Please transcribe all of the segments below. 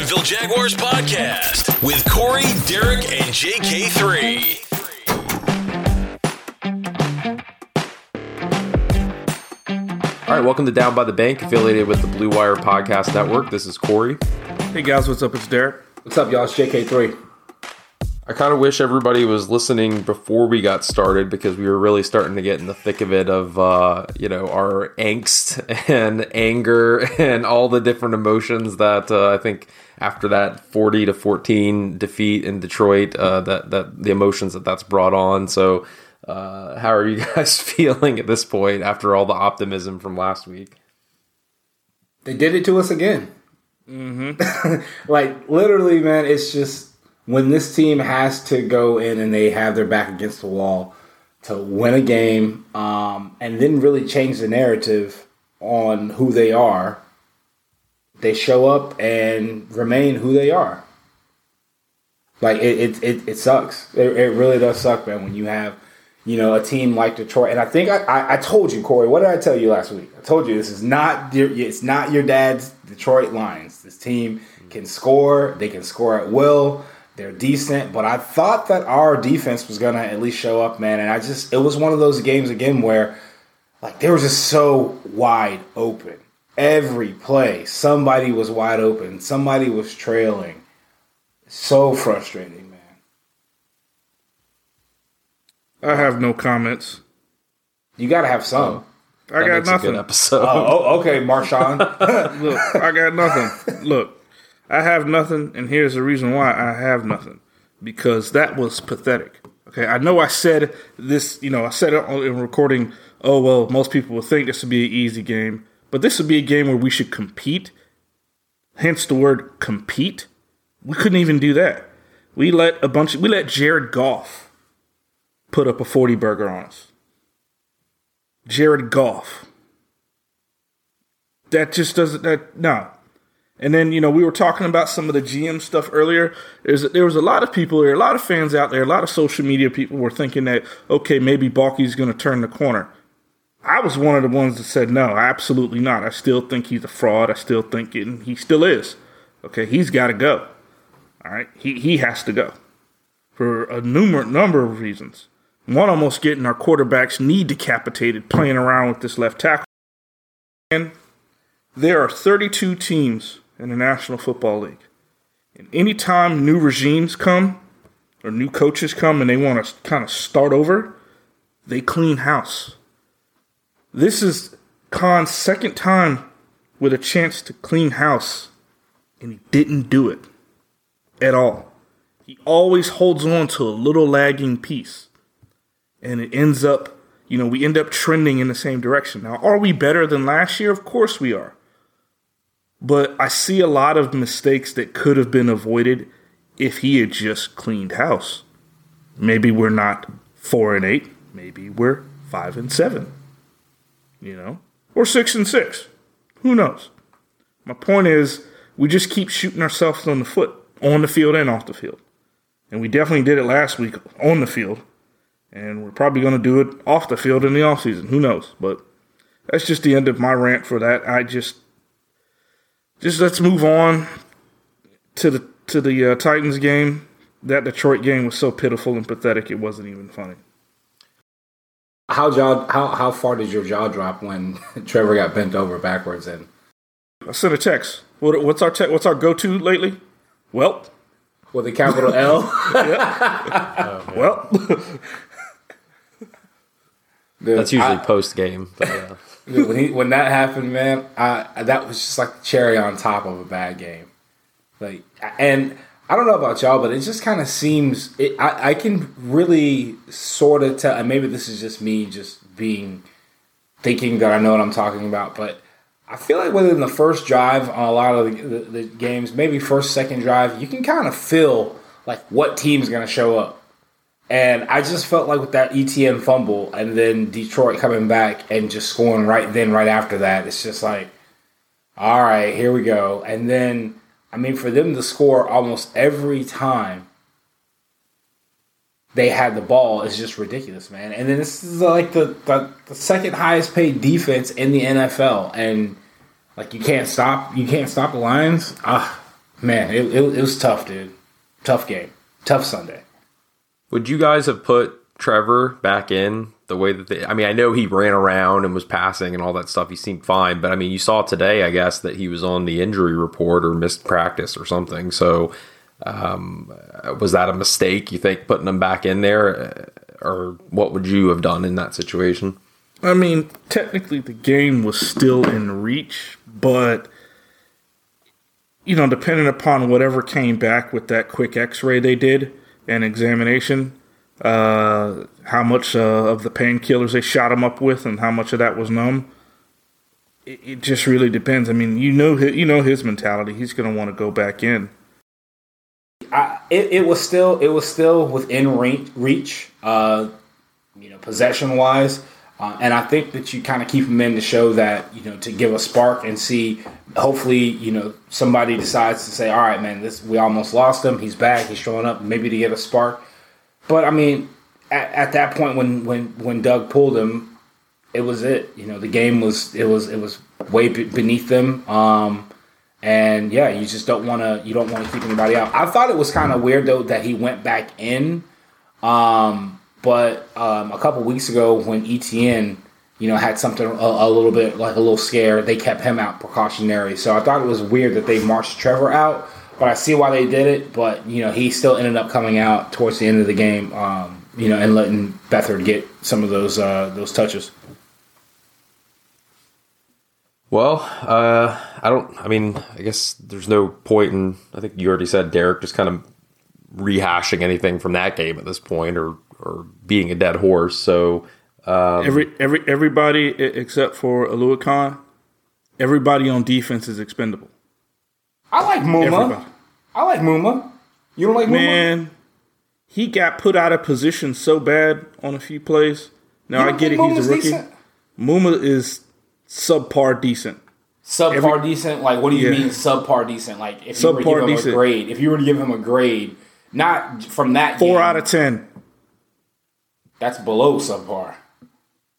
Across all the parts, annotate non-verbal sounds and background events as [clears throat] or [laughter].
Jacksonville Jaguars podcast with Corey, Derek, and JK3. All right, welcome to Down by the Bank, affiliated with the Blue Wire Podcast Network. This is Corey. Hey guys, what's up? It's Derek. What's up, y'all? It's JK3. I kind of wish everybody was listening before we got started because we were really starting to get in the thick of it of uh, you know our angst [laughs] and anger and all the different emotions that uh, I think after that 40 to 14 defeat in Detroit uh, that that the emotions that that's brought on. So uh, how are you [laughs] guys feeling at this point after all the optimism from last week? They did it to us again. Mm-hmm. [laughs] like literally, man. It's just when this team has to go in and they have their back against the wall to win a game, um, and then really change the narrative on who they are. They show up and remain who they are. Like it, it, it, it sucks. It, it really does suck, man. When you have, you know, a team like Detroit, and I think I, I, I told you, Corey. What did I tell you last week? I told you this is not your, it's not your dad's Detroit Lions. This team can score. They can score at will. They're decent, but I thought that our defense was gonna at least show up, man. And I just, it was one of those games again where, like, they were just so wide open. Every play, somebody was wide open. Somebody was trailing. So frustrating, man. I have no comments. You got to have some. I That got makes a nothing. good episode. Oh, oh, okay, Marshawn. [laughs] Look, I got nothing. Look, I have nothing, and here's the reason why I have nothing. Because that was pathetic. Okay, I know I said this, you know, I said it in recording, oh, well, most people would think this would be an easy game, but this would be a game where we should compete. Hence the word compete. We couldn't even do that. We let a bunch, we let Jared Goff put up a 40 burger on us. Jared Goff. That just doesn't that no. And then you know we were talking about some of the GM stuff earlier. There's there was a lot of people there, a lot of fans out there, a lot of social media people were thinking that okay maybe Baalke's going to turn the corner. I was one of the ones that said no, absolutely not. I still think he's a fraud. I still think it, he still is. Okay, he's got to go. All right, he he has to go for a numer- number of reasons. One, almost getting our quarterbacks knee decapitated playing around with this left tackle. And there are 32 teams in the National Football League. And anytime new regimes come or new coaches come and they want to kind of start over, they clean house. This is Khan's second time with a chance to clean house, and he didn't do it at all. He always holds on to a little lagging piece and it ends up, you know, we end up trending in the same direction. Now, are we better than last year? Of course we are. But I see a lot of mistakes that could have been avoided if he had just cleaned house. Maybe we're not four and eight. Maybe we're five and seven. You know, or six and six. Who knows? My point is, we just keep shooting ourselves on the foot, on the field and off the field. And we definitely did it last week on the field. And we're probably going to do it off the field in the offseason. Who knows? But that's just the end of my rant for that. I just, just let's move on to the to the uh, Titans game. That Detroit game was so pitiful and pathetic; it wasn't even funny. How jaw? How how far did your jaw drop when [laughs] Trevor got bent over backwards and? I sent a text. What, what's our te- what's our go to lately? Well, with a capital L. [laughs] oh, well, [laughs] that's usually post game. Uh, when he, when that happened, man, I, that was just like the cherry on top of a bad game. Like, and I don't know about y'all, but it just kind of seems it, I, I can really sort of tell. And maybe this is just me just being thinking that I know what I'm talking about, but I feel like within the first drive on a lot of the, the, the games, maybe first second drive, you can kind of feel like what team's going to show up. And I just felt like with that ETN fumble and then Detroit coming back and just scoring right then, right after that, it's just like, all right, here we go. And then I mean, for them to score almost every time they had the ball is just ridiculous, man. And then this is like the, the, the second highest paid defense in the NFL, and like you can't stop you can't stop the Lions. Ah, man, it, it, it was tough, dude. Tough game, tough Sunday. Would you guys have put Trevor back in the way that they, I mean, I know he ran around and was passing and all that stuff. He seemed fine, but I mean, you saw today, I guess, that he was on the injury report or missed practice or something. So, um, was that a mistake? You think putting him back in there, or what would you have done in that situation? I mean, technically, the game was still in reach, but you know, depending upon whatever came back with that quick X-ray they did and examination, uh, how much uh, of the painkillers they shot him up with, and how much of that was numb. It, it just really depends. I mean, you know, you know his mentality. He's going to want to go back in. I, it, it was still it was still within reach, uh, you know, possession wise. Uh, and I think that you kind of keep him in to show that, you know, to give a spark and see, hopefully, you know, somebody decides to say, all right, man, this we almost lost him. He's back. He's showing up, maybe to get a spark. But I mean, at, at that point when when when Doug pulled him, it was it. You know, the game was it was it was way beneath them. Um, and yeah, you just don't want to you don't want to keep anybody out. I thought it was kind of weird though that he went back in. Um, but um, a couple weeks ago when ETN you know had something a, a, little bit like a little scare, they kept him out precautionary. So I thought it was weird that they marched Trevor out but I see why they did it. But you know, he still ended up coming out towards the end of the game. Um, you know, and letting Beathard get some of those uh, those touches. Well, uh, I don't. I mean, I guess there's no point in. I think you already said Derek just kind of rehashing anything from that game at this point, or or being a dead horse. So um, every every everybody except for Oluokun, everybody on defense is expendable. I like Muma. Everybody. I like Muma. You don't like Muma? Man, he got put out of position so bad on a few plays. Now I get it, Muma's he's a rookie. Decent? Muma is subpar decent. Subpar Every, decent? Like what do you yeah. mean subpar decent? Like if you were to give him decent. a grade, if you were to give him a grade, not from that Four game, out of ten. That's below subpar.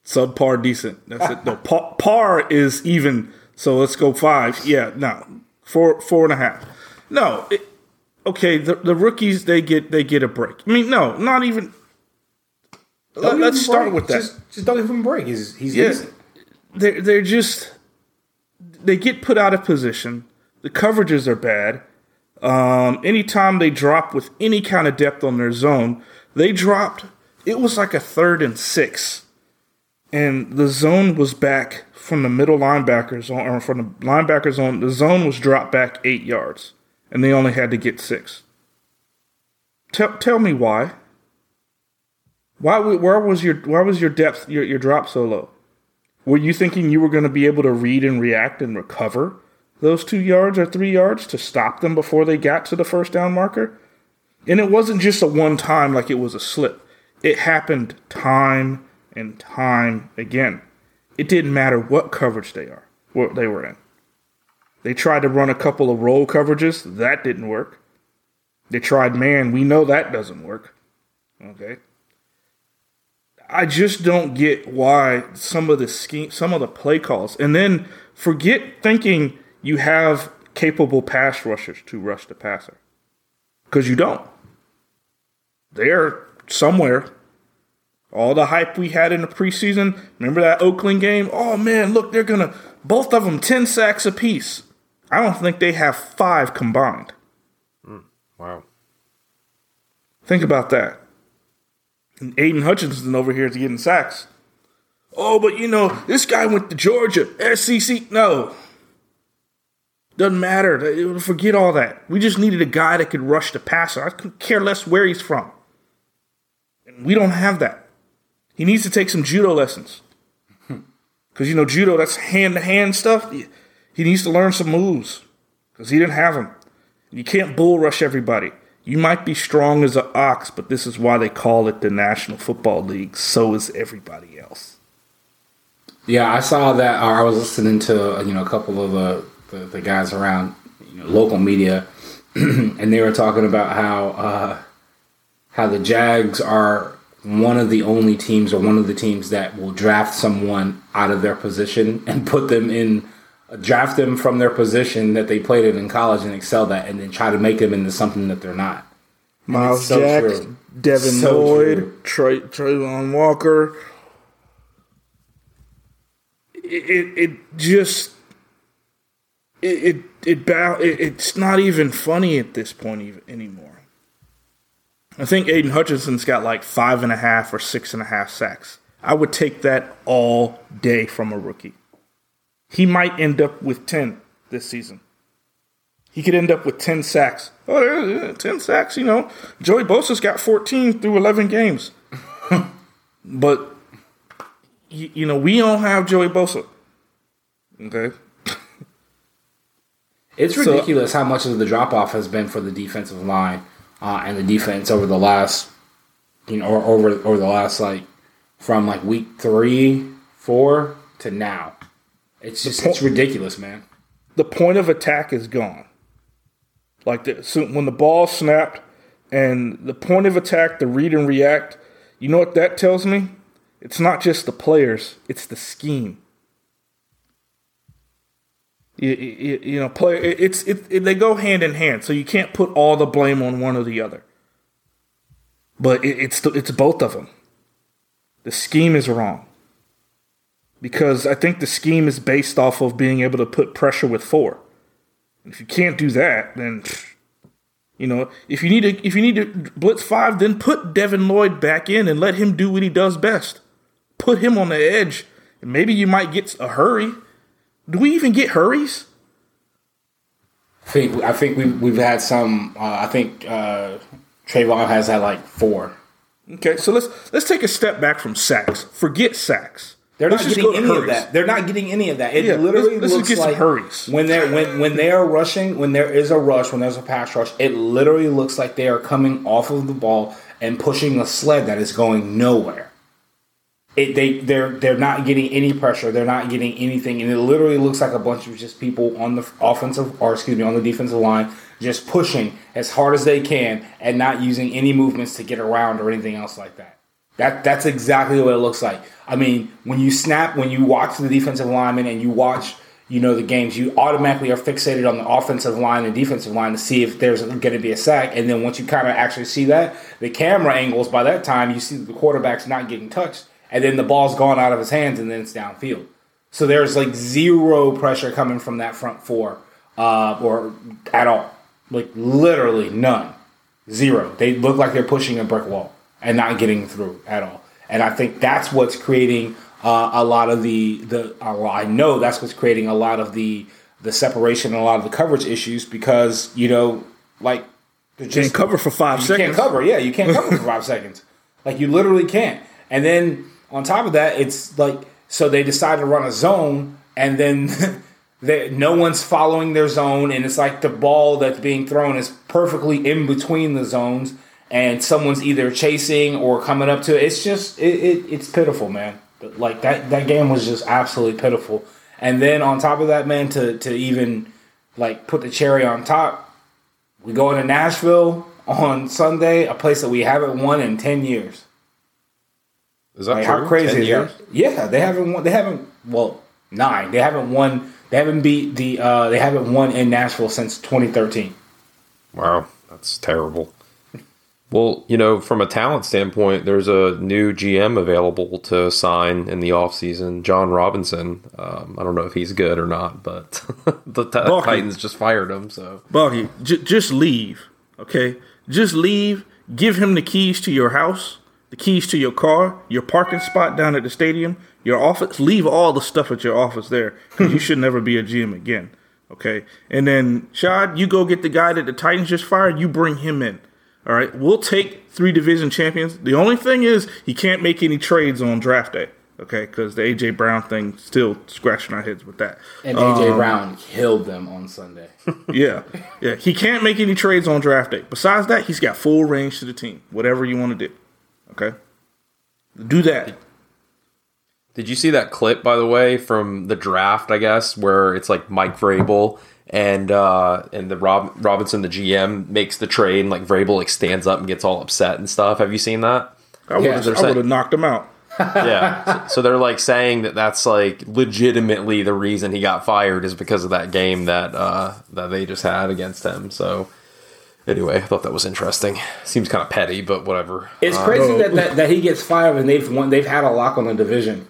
Subpar decent. That's it. No, [laughs] par, par is even. So let's go five. Yeah, no, four four and a half. No, it, okay. The, the rookies they get they get a break. I mean, no, not even. Let, us start with that. Just, just, don't give him a break. He's he's yeah. They're they're just they get put out of position. The coverages are bad. Um, anytime they drop with any kind of depth on their zone, they dropped. It was like a third and six, and the zone was back from the middle linebackers on, or from the linebackers on. The zone was dropped back eight yards and they only had to get six. Tell tell me why. Why where was your why was your depth your your drop so low? Were you thinking you were going to be able to read and react and recover those two yards or three yards to stop them before they got to the first down marker? And it wasn't just a one time like it was a slip. It happened time and time again. It didn't matter what coverage they are, what they were in. They tried to run a couple of roll coverages. That didn't work. They tried man. We know that doesn't work. Okay. I just don't get why some of the scheme, some of the play calls, and then forget thinking you have capable pass rushers to rush the passer because you don't. They're somewhere. All the hype we had in the preseason. Remember that Oakland game? Oh man, look, they're gonna both of them ten sacks apiece. I don't think they have five combined. Hmm, wow. Think about that. And Aidan Hutchinson over here is getting sacks. Oh, but you know, this guy went to Georgia, SEC. No. Doesn't matter. Forget all that. We just needed a guy that could rush the passer. I could care less where he's from. And we don't have that. He needs to take some judo lessons. Because, you know, judo, that's hand to hand stuff. He needs to learn some moves. Because he didn't have them. You can't bull rush everybody. You might be strong as an ox, but this is why they call it the National Football League. So is everybody else. Yeah, I saw that. Or I was listening to you know a couple of the the, the guys around you know, local media, [clears throat] and they were talking about how uh, how the Jags are one of the only teams or one of the teams that will draft someone out of their position and put them in draft them from their position that they played in in college and excel that and then try to make them into something that they're not. Myles so Jack, true. Devin So Lloyd, true. Trey, Travon Walker. It, it, it just it it, it, it it's not even funny at this point even, anymore. I think Aidan Hutchinson's got like five and a half or six and a half sacks. I would take that all day from a rookie. He might end up with ten this season. He could end up with 10 sacks. Oh, yeah, yeah, 10 sacks, you know. Joey Bosa's got 14 through 11 games. [laughs] but, you, know, we don't have Joey Bosa. Okay? It's So- ridiculous how much of the drop off has been for the defensive line uh, and the defense over the last, you know, or over over the last like from like week three, four to now. It's just it's ridiculous, man. The point of attack is gone. Like, the, so when the ball snapped and the point of attack, the read and react, you know what that tells me? It's not just the players, it's the scheme. You, you, you know, play. It's it, it, They go hand in hand, so you can't put all the blame on one or the other. But it, it's the, it's both of them. The scheme is wrong because I think the scheme is based off of being able to put pressure with four. If you can't do that, then you know if you need to if you need to blitz five, then put Devin Lloyd back in and let him do what he does best. Put him on the edge, and maybe you might get a hurry. Do we even get hurries? I think I think we've we've had some. Uh, I think uh, Travon has had like four. Okay, so let's let's take a step back from sacks. Forget sacks. They're Let's not getting any of that. They're not getting any of that. It Yeah, literally let's- let's looks just get some like hurries. when they're when when they are rushing. When there is a rush, when there's a pass rush, it literally looks like they are coming off of the ball and pushing a sled that is going nowhere. It, they they're they're not getting any pressure. They're not getting anything, and it literally looks like a bunch of just people on the offensive or excuse me on the defensive line just pushing as hard as they can and not using any movements to get around or anything else like that. That that's exactly what it looks like. I mean, when you snap, when you watch the defensive lineman and you watch, you know, the games, you automatically are fixated on the offensive line and defensive line to see if there's going to be a sack. And then once you kind of actually see that, the camera angles by that time, you see the quarterback's not getting touched, and then the ball's gone out of his hands, and then it's downfield. So there's like zero pressure coming from that front four, uh, or at all, like literally none. Zero. They look like they're pushing a brick wall and not getting through at all. And I think that's what's creating uh, a lot of the the. Uh, well, I know that's what's creating a lot of the the separation and a lot of the coverage issues because you know, like, they're Can't cover for five you seconds. can't cover. Yeah, you can't cover for [laughs] five seconds. Like you literally can't. And then on top of that, it's like so they decide to run a zone, and then [laughs] they, no one's following their zone, and it's like the ball that's being thrown is perfectly in between the zones, and someone's either chasing or coming up to it. It's just it, it it's pitiful, man. Like that that game was just absolutely pitiful. And then on top of that, man, to to even like put the cherry on top, we go into Nashville on Sunday, a place that we haven't won in ten years. Is that Like, true? how crazy 10 is years? that? Yeah, they haven't won. They haven't. Well, nine. They haven't won. They haven't beat the. Uh, they haven't won in Nashville since 2013. Wow, that's terrible. Well, you know, from a talent standpoint, there's a new GM available to sign in the offseason, Jon Robinson. Um, I don't know if he's good or not, but [laughs] the Ti- Bucky. Titans just fired him. So Buggy, j- just leave, okay? Just leave. Give him the keys to your house, the keys to your car, your parking spot down at the stadium, your office. Leave all the stuff at your office there because you should never be a GM again, okay? And then, Shad, you go get the guy that the Titans just fired. You bring him in. All right, we'll take three division champions. The only thing is he can't make any trades on draft day, okay? Because the AJ Brown thing still scratching our heads with that. And AJ um, Brown killed them on Sunday. [laughs] Yeah, yeah. He can't make any trades on draft day. Besides that, he's got full range to the team. Whatever you want to do, okay. Do that. Did you see that clip, by the way, from the draft? I guess where it's like Mike Vrabel and uh, and the Rob Robinson, the GM, makes the trade, and like Vrabel like stands up and gets all upset and stuff. Have you seen that? I would have they're I saying- would have knocked him out. [laughs] yeah. So, so they're like saying that that's like legitimately the reason he got fired is because of that game that uh, that they just had against him. So anyway, I thought that was interesting. Seems kind of petty, but whatever. It's crazy that, that that he gets fired and they've won. They've had a lock on the division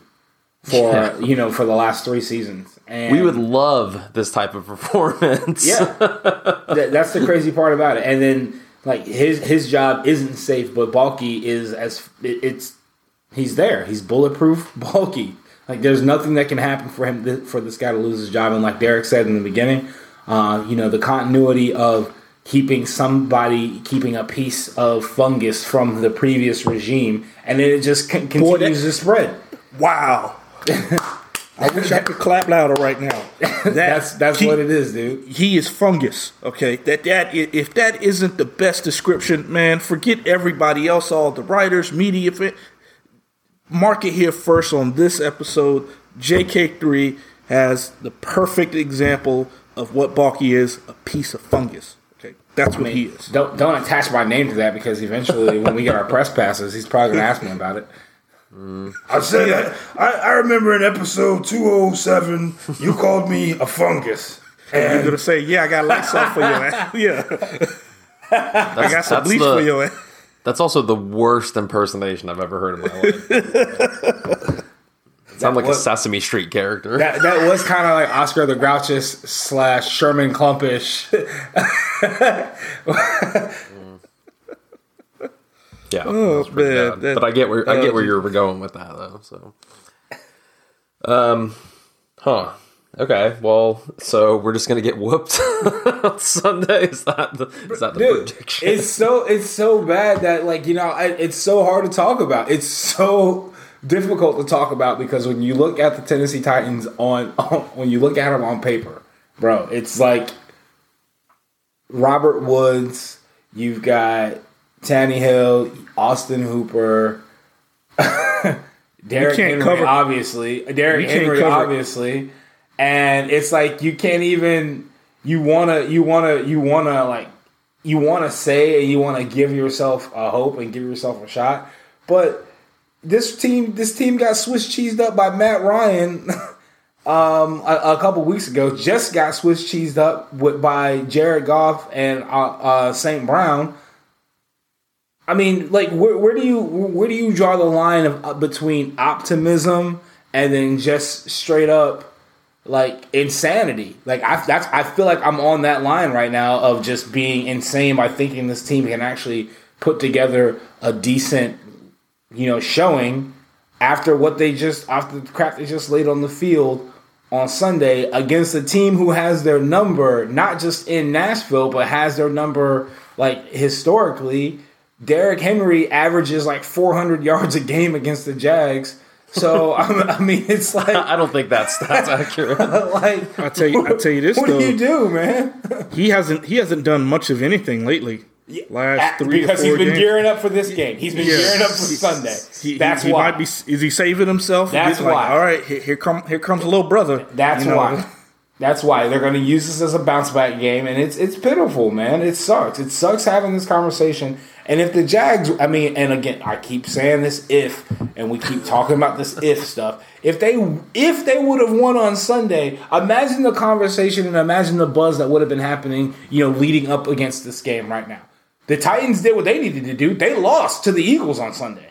for Yeah. you know for the last three seasons. And We would love this type of performance. Yeah, [laughs] That- that's the crazy part about it. And then like his his job isn't safe, but Baalke is as it, it's he's there. He's bulletproof, [laughs] Baalke. Like there's nothing that can happen for him th- for this guy to lose his job. And like Derek said in the beginning, uh, you know the continuity of keeping somebody keeping a piece of fungus from the previous regime, and then it just Boy, continues that- to spread. Wow. I wish I could clap louder right now. [laughs] That, That's that's he, what it is, dude. He is fungus. Okay, that that if that isn't the best description, man, forget everybody else. All the writers, media, fa- mark it here first on this episode. JK3 has the perfect example of what Baalke is a piece of fungus. Okay, that's what he is. Don't don't attach my name to that because eventually, when we get our press passes, he's probably gonna ask me about it. I said that. I, I remember in episode 207, you called me a fungus. And you're gonna say, "Yeah, I got lights off for your ass. [laughs] Yeah, That's, I got some that's bleach the- for your ass." That's also the worst impersonation I've ever heard in my life. [laughs] It sounded like a Sesame Street character. That that was kind of like Oscar the Grouchous slash Sherman Klumpish. [laughs] yeah, Oh, man, that- but I get where I get where you were going with that though. So, um, huh? Okay, well, so we're just gonna get whooped [laughs] on Sunday. Is that the is that the Dude, prediction? it's so it's so bad that like you know I, it's so hard to talk about. It's so difficult to talk about because when you look at the Tennessee Titans on, [laughs] on when you look at them on paper, bro, it's like Robert Woods. You've got Tannehill, Austin Hooper, [laughs] can't Henry, cover- obviously. Derrick Henry, obviously. And it's like you can't even you wanna you wanna you wanna like you wanna say and you wanna give yourself a hope and give yourself a shot. But this team this team got Swiss cheesed up by Matt Ryan [laughs] um a, a couple weeks ago. Just got Swiss cheesed up with by Jared Goff and uh, uh St. Brown. I mean, like, where, where do you where do you draw the line of uh, between optimism and then just straight up like insanity? Like, I that's I feel like I'm on that line right now of just being insane by thinking this team can actually put together a decent, you know, showing after what they just after the crap they just laid on the field on Sunday against a team who has their number not just in Nashville but has their number like historically. Derrick Henry averages like 400 yards a game against the Jags. So [laughs] I mean, it's like I don't think that's that's accurate. [laughs] like I tell you, I tell you this what though. do you do, man? He hasn't he hasn't done much of anything lately. Last three because he's been games. gearing up for this game. He's been Yeah. gearing up for Sunday. He, That's he, he why. might be. Is he saving himself? That's Getting like, why. All right, here, come here comes a little brother. That's You know, why. That's why they're going to use this as a bounce back game, and it's it's pitiful, man. It sucks. It sucks having this conversation. And if the Jags, I mean, and again, I keep saying this if, and we keep talking about this if stuff. If they if they would have won on Sunday, imagine the conversation and imagine the buzz that would have been happening, you know, leading up against this game right now. The Titans did what they needed to do. They lost to the Eagles on Sunday.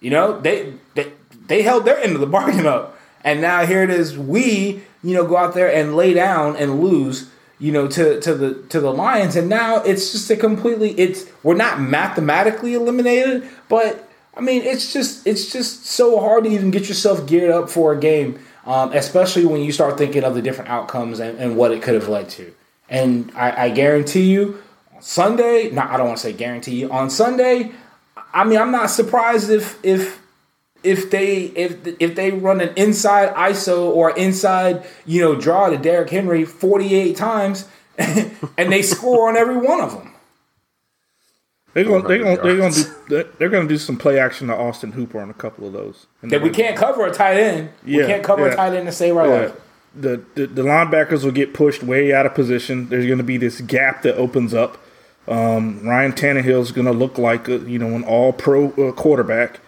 You know, they they they held their end of the [laughs] bargain up. And now here it is, we, you know, go out there and lay down and lose, you know, to to the to the Lions. And now it's just a completely it's we're not mathematically eliminated, but I mean it's just it's just so hard to even get yourself geared up for a game. Um, especially when you start thinking of the different outcomes and, and what it could have led to. And I, I guarantee you, Sunday, no, I don't want to say guarantee on Sunday, I mean, I'm not surprised if if if they if if they run an inside ISO or inside you know draw to Derrick Henry 48 times [laughs] and they score on every one of them. They're going. They're going. They're going to do. [laughs] They're going to do some play action to Austin Hooper on a couple of those. And That we can't cover a tight end. Yeah, we can't cover yeah. a tight end to save our Yeah. life. The, the the linebackers will get pushed way out of position. There's going to be this gap that opens up. Um, Ryan Tannehill is going to look like a, you know an All Pro uh, quarterback.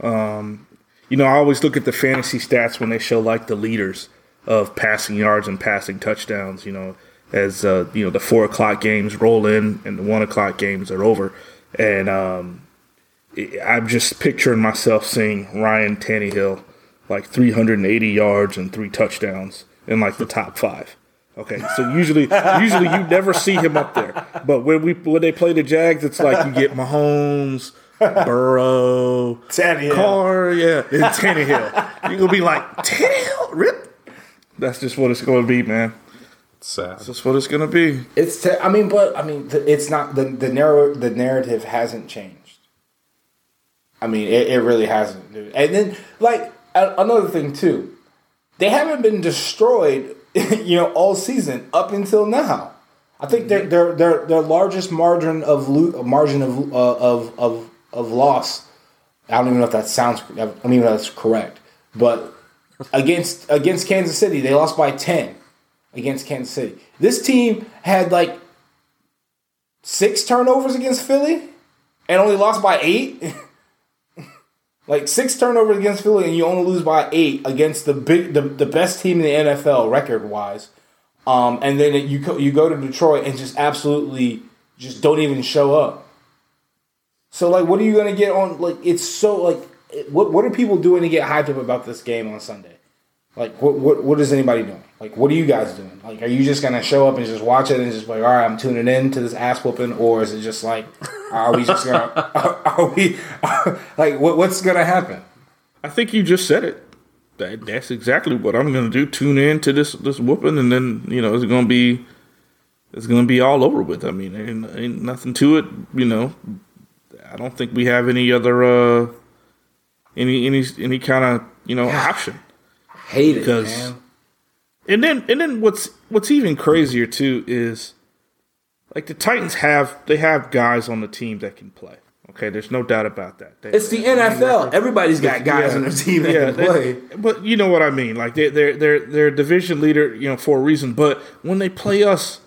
Um, you know, I always look at the fantasy stats when they show like the leaders of passing yards and passing touchdowns. You know, as uh, you know the four o'clock games roll in and the one o'clock games are over, and um, I'm just picturing myself seeing Ryan Tannehill like 380 yards and three touchdowns in like the top five. Okay, so usually, usually you never see him up there. But when we when they play the Jags, it's like you get Mahomes, Burrow, Tannehill. Carr, yeah, and [laughs] Tannehill. You're gonna be like Tannehill, rip. That's just what it's gonna be, man. Sad. That's just what it's gonna be. It's te- I mean, but I mean, it's not the the narrow the narrative hasn't changed. I mean, it, it really hasn't. And then, like another thing too, they haven't been destroyed, [laughs] you know, all season up until now. I think their their their their largest margin of lo- margin of uh, of of of loss. I don't even know if that sounds. I don't even know if that's correct, but [laughs] against against Kansas City, they lost by ten against Kansas City. This team had like six turnovers against Philly and only lost by eight. [laughs] like six turnovers against Philly and you only lose by eight against the big the, the best team in the NFL record wise. Um, and then you go, you go to Detroit and just absolutely just don't even show up. So like, what are you gonna get on? Like, it's so like, what what are people doing to get hyped up about this game on Sunday? Like, what, what what is anybody doing? Like, what are you guys doing? Like, are you just gonna show up and just watch it and just like, all right, I'm tuning in to this ass whooping, or is it just like, are we just gonna, [laughs] are, are we, [laughs] like, what, what's gonna happen? I think you just said it. That, that's exactly what I'm going to do. Tune in to this this whooping, and then you know it's going to be it's going to be all over with. I mean, ain't, ain't nothing to it. You know, I don't think we have any other uh any any any kind of you know option. Hate it, Because- man. And then and then what's what's even crazier too is like the Titans have they have guys on the team that can play. Okay, there's no doubt about that. They- It's the NFL. Everybody's got guys on their team that can they- play. but you know what I mean. Like they, they're they're they're a division leader, you know, for a reason. But when they play us,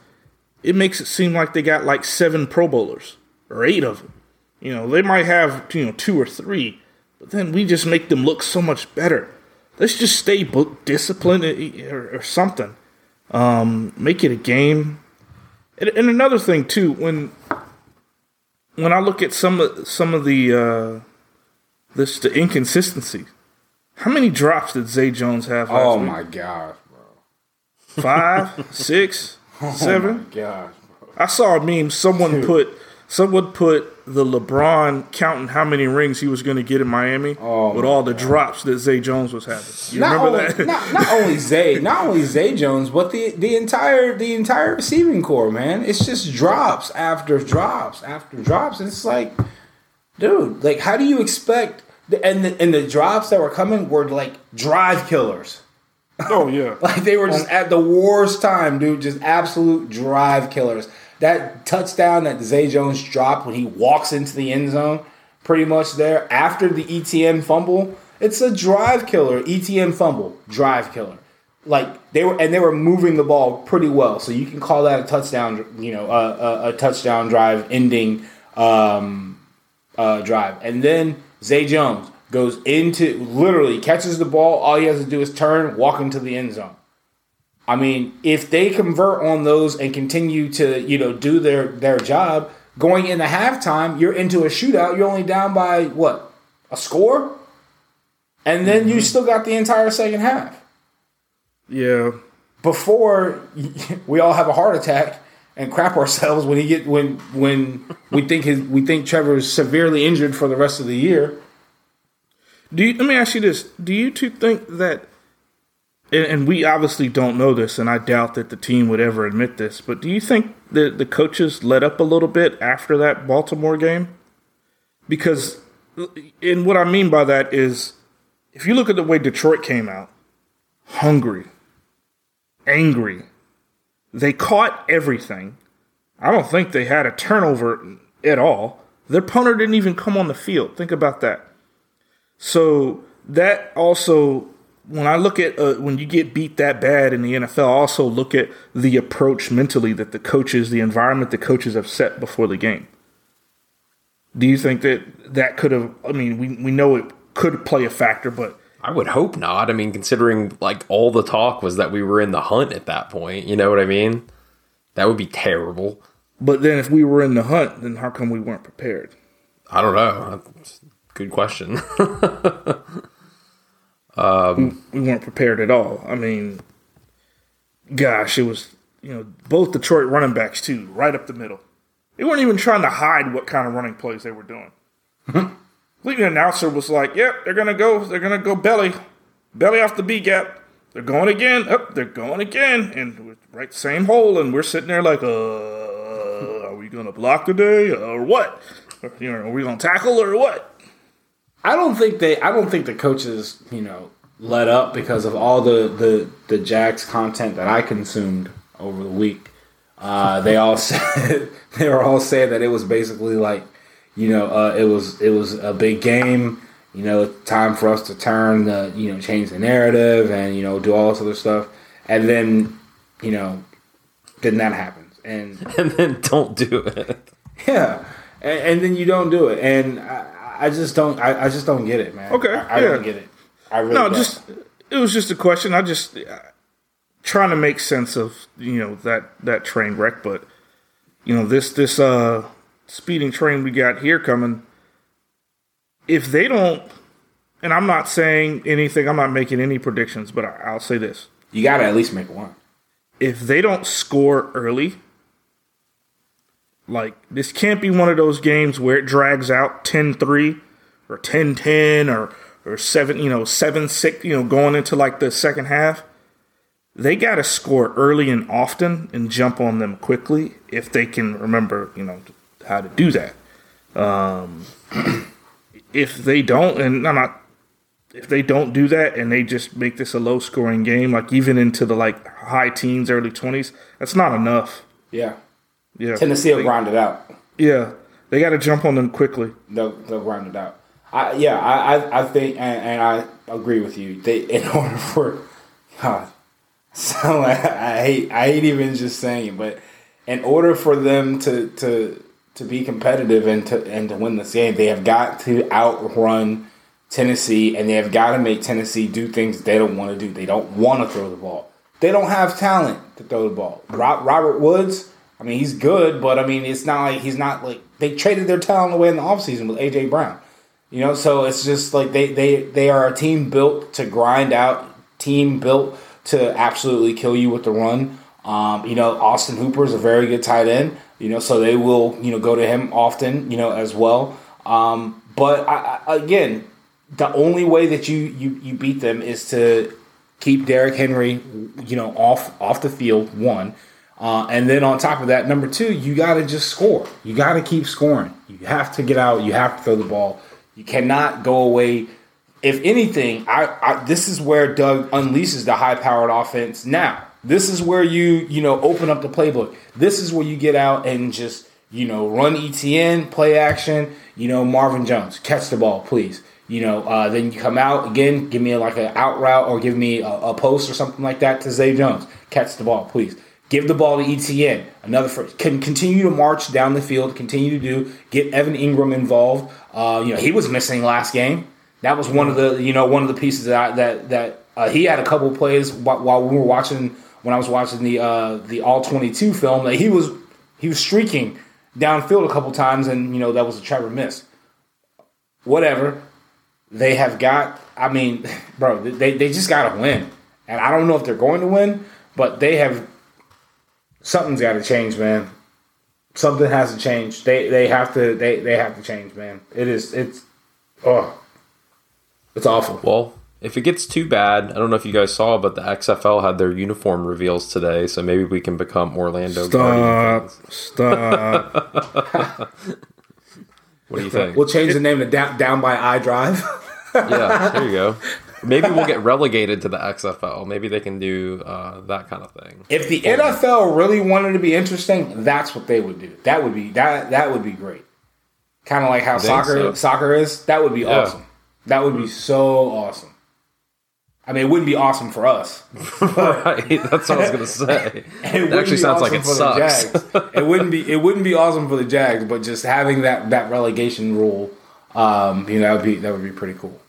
it makes it seem like they got like seven Pro Bowlers or eight of them. You know, they might have you know two or three, but then we just make them look so much better. Let's just stay disciplined or, or something. Um, make it a game. And, and another thing too, when when I look at some of some of the uh, this the inconsistency. How many drops did Zay Jones have? Last Oh week? my gosh, bro. Five, six, [laughs] seven. Gosh, bro. I saw a meme. Someone put someone put the LeBron counting how many rings he was going to get in Miami Oh with all the drops that Zay Jones was having. You not remember only, that? Not, not only [laughs] Zay, not only Zay Jones, but the the entire the entire receiving corps, man. It's just drops after drops after drops. And it's like, dude, like how do you expect? The, and the, and the drops that were coming were like drive killers. oh yeah. [laughs] Like they were just at the worst time, dude. Just absolute drive killers. That touchdown that Zay Jones dropped when he walks into the end zone, pretty much there after the ETN fumble. It's a drive killer. ETN fumble, drive killer. like they were and they were moving the ball pretty well. So you can call that a touchdown. You know, a, a, a touchdown drive ending um, uh, drive, and then Zay Jones goes into literally catches the ball. All he has to do is turn, walk into the end zone. I mean, if they convert on those and continue to, you know, do their their job, going into halftime, you're into a shootout. You're only down by what a score, and then you mm-hmm. still got the entire second half Yeah. before [laughs] we all have a heart attack and crap ourselves when he get when when we think his we think Trevor is severely injured for the rest of the year. Do you, let me ask you this: Do you two think that, and, and we obviously don't know this, and I doubt that the team would ever admit this, but do you think that the coaches let up a little bit after that Baltimore game? Because, and what I mean by that is, if you look at the way Detroit came out, hungry, angry, they caught everything. I don't think they had a turnover at all. Their punter didn't even come on the field. Think about that. So that also, when I look at uh, when you get beat that bad in the NFL, I also look at the approach mentally that the coaches, the environment the coaches have set before the game. Do you think that that could have? I mean, we we know it could play a factor, but I would hope not. I mean, considering like all the talk was that we were in the hunt at that point. You know what I mean? That would be terrible. but then if we were in the hunt, then how come we weren't prepared? I don't know. Good question. [laughs] we weren't prepared at all. I mean, gosh, it was you know both Detroit running backs too, right up the middle. They weren't even trying to hide what kind of running plays they were doing. [laughs] The announcer was like, "Yep, they're gonna go. They're gonna go belly, belly off the B gap. They're going again. Up, oh, they're going again, and right same hole. And we're sitting there like, uh, are we gonna block today or what? Or, you know, are we gonna tackle or what? I don't think they. I don't think the coaches, you know, let up because of all the the the Jags content that I consumed over the week. Uh, they all [laughs] said they were all saying that it was basically like, you know, uh, it was it was a big game. You know, time for us to turn the you know change the narrative and you know do all this other stuff. And then, you know, then that happens. And [laughs] and then don't do it. yeah, and, and then you don't do it, and I, I just don't. I, I just don't get it, man. Okay, I, I yeah. don't get it. I really No, don't. just it was just a question. I just uh, trying to make sense of you know that that train wreck, but you know this this uh speeding train we got here coming. If they don't, and I'm not saying anything, I'm not making any predictions, but I, I'll say this: you got to at least make one. if they don't score early, like this can't be one of those games where it drags out 10-3 or 10-10 or or 7, you know, 7-6, you know, going into like the second half. They got to score early and often and jump on them quickly if they can remember, you know, how to do that. Um, [clears throat] if they don't, and I'm not if they don't do that and they just make this a low scoring game, like even into the like high teens, early twenties, that's not enough. Yeah, Yeah, Tennessee will grind it out. Yeah, they got to jump on them quickly. They'll they'll grind it out. I, yeah, I, I, I think, and, and I agree with you. They in [laughs] order for, God, so I, I hate I hate even just saying it, but in order for them to to to be competitive and to and to win this game, they have got to outrun Tennessee, and they have got to make Tennessee do things they don't want to do. They don't want to throw the ball. They don't have talent to throw the ball. Robert Woods, I mean, he's good, but I mean, it's not like he's not like they traded their talent away in the offseason with AJ Brown. You know, so it's just like they they they are a team built to grind out, team built to absolutely kill you with the run. Um, you know, Austin Hooper is a very good tight end. You know, so they will you know go to him often. You know, as well. Um, but I, I, again, the only way that you you you beat them is to keep Derrick Henry, you know, off off the field. One. Uh, and then on top of that, number two, you got to just score. You got to keep scoring. You have to get out. You have to throw the ball. You cannot go away. If anything, I, I this is where Doug unleashes the high-powered offense. Now, this is where you you know open up the playbook. This is where you get out and just you know run ETN, play action. You know Marvin Jones, catch the ball, please. You know, uh, then you come out again, give me like an out route or give me a, a post or something like that to Zay Jones. Catch the ball, please. Give the ball to ETN. Another first. Can continue to march down the field. Continue to do. Get Evan Engram involved. Uh, you know, he was missing last game. That was one of the you know one of the pieces that I, that that uh, he had a couple plays while, we were watching when I was watching the uh, the all twenty two film that he was he was streaking downfield a couple times and you know that was a Trevor miss. Whatever, they have got. I mean, [laughs] bro, they they just got to win, and I don't know if they're going to win, but they have something's got to change, man. Something has to change. They they have to they they have to change, man. It is it's oh, it's awful. Well, if it gets too bad, I don't know if you guys saw, but the XFL had their uniform reveals today, so maybe we can become Orlando Stop. Stop. [laughs] [laughs] What do you think? We'll change the name to down, down by I Drive. yeah, there you go. [laughs] Maybe we'll get relegated to the XFL. Maybe they can do uh, that kind of thing. If the NFL really wanted to be interesting, that's what they would do. That would be that that would be great. Kind of like how soccer so? soccer is. That would be Yeah. awesome. That would be so awesome. I mean, it wouldn't be awesome for us. [laughs] right, that's what I was gonna [laughs] say. It It actually sounds like it sucks. It wouldn't be. It wouldn't be awesome for the Jags, but just having that that relegation rule, um, you know, that would be that would be pretty cool.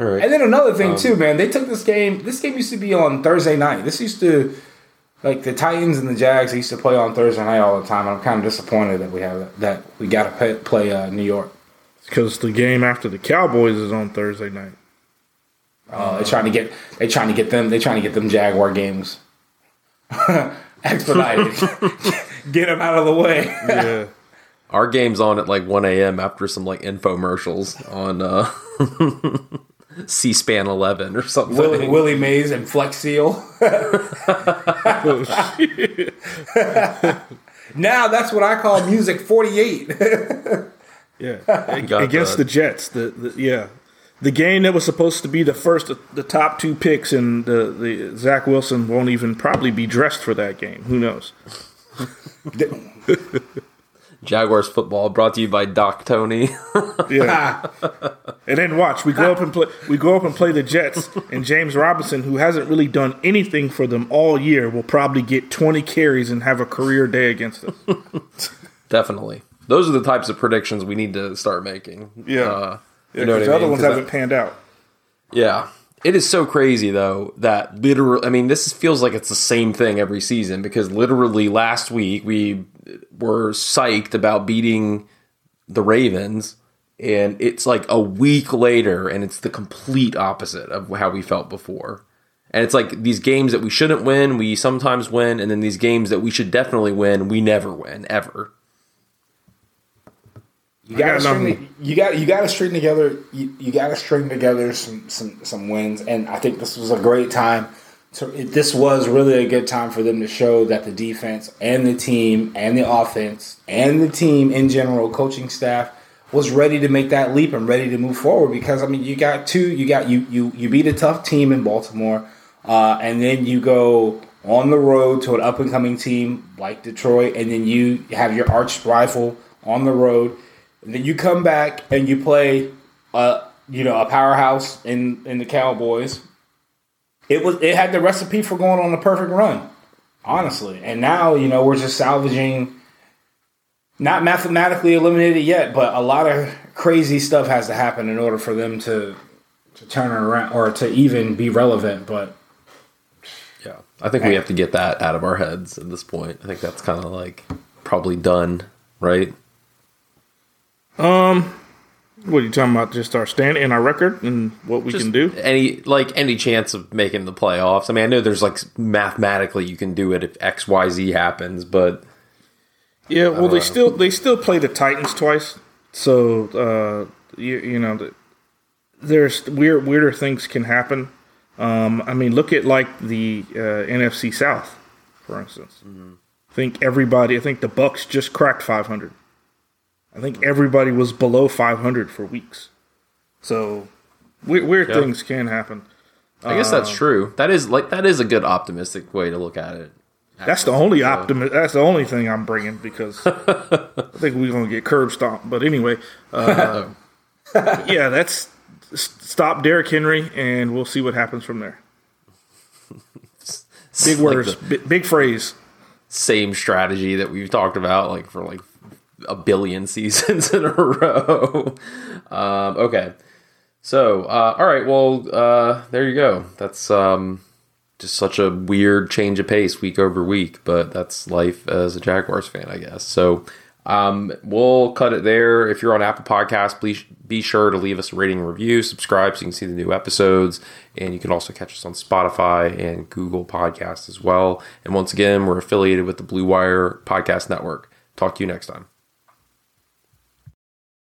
All right. And then another Um, thing too, man, they took this game. This game used to be on Thursday night. This used to, like the Titans and the Jags, used to play on Thursday night all the time. I'm kind of disappointed that we have that we got to play, play uh, New York. Because the game after the Cowboys is on Thursday night. Uh, they're trying to get they trying to get them they trying to get them Jaguar games [laughs] expedited. [laughs] get them out of the way. Yeah. Our game's on at like 1 a.m. after some like infomercials on uh, [laughs] C-SPAN 11 or something. Willie, Willie Mays and Flex Seal. Oh, [laughs] shit. now that's what I call music 48. [laughs] Yeah. [laughs] Against that. the Jets. The, the yeah. The game that was supposed to be the first, the top two picks, and the, the Zach Wilson won't even probably be dressed for that game. Who knows? Jaguars football brought to you by Doc Tony. [laughs] Yeah. and then watch, we go up and play we go up and play the Jets and James Robinson, who hasn't really done anything for them all year, will probably get twenty carries and have a career day against us. Definitely. Those are the types of predictions we need to start making. Yeah. Uh, Yeah, you know the other ones 'Cause that- haven't panned out. Yeah. It is so crazy though that literally I mean this feels like it's the same thing every season because literally last week we were psyched about beating the Ravens and it's like a week later and it's the complete opposite of how we felt before. And it's like these games that we shouldn't win, we sometimes win and then these games that we should definitely win, we never win ever. You got to got string. You got you got to string together. You, you got to string together some, some some wins, and I think this was a great time. So it, this was really a good time for them to show that the defense and the team and the offense and the team in general, coaching staff was ready to make that leap and ready to move forward. Because I mean, you got two. You got you you you beat a tough team in Baltimore, uh, and then you go on the road to an up and coming team like Detroit, and then you have your arch rival on the road. And then you come back and you play, uh, you know, a powerhouse in in the Cowboys. It was it had the recipe for going on the perfect run, honestly. And now you know we're just salvaging, not mathematically eliminated yet, but a lot of crazy stuff has to happen in order for them to to turn around or to even be relevant. But Yeah. I think we have to get that out of our heads at this point. I think that's kind of like probably done, right? Um, what are you talking about? Just our stand and our record and what we Just can do. any like any chance of making the playoffs. I mean, I know there's like mathematically you can do it if X Y Z happens, but Yeah, well, they still they still play the Titans twice, so uh, you, you know, the, there's weird weirder things can happen. Um, I mean, look at like the uh, NFC South, for instance. I think everybody, I think the Bucs just cracked 500. I think everybody was below 500 for weeks. So weird, weird Yeah. things can happen. I guess that's true. That is like that is a good optimistic way to look at it. That's the only optimi- That's the only thing I'm bringing because [laughs] I think we're gonna get curb stomped. But anyway, uh, [laughs] yeah, that's stop Derrick Henry, and we'll see what happens from there. [laughs] Big Like words, the bi- big phrase. same strategy that we've talked about like for like a billion [laughs] seasons in a row. um, okay, so uh, all right, well uh, there you go. That's um, just such a weird change of pace week over week, but that's life as a Jaguars fan, I guess. So um, we'll cut it there. If you're on Apple Podcasts, please be sure to leave us a rating and review, subscribe so you can see the new episodes, and you can also catch us on Spotify and Google Podcasts as well. And once again, we're affiliated with the Blue Wire Podcast Network. Talk to you next time.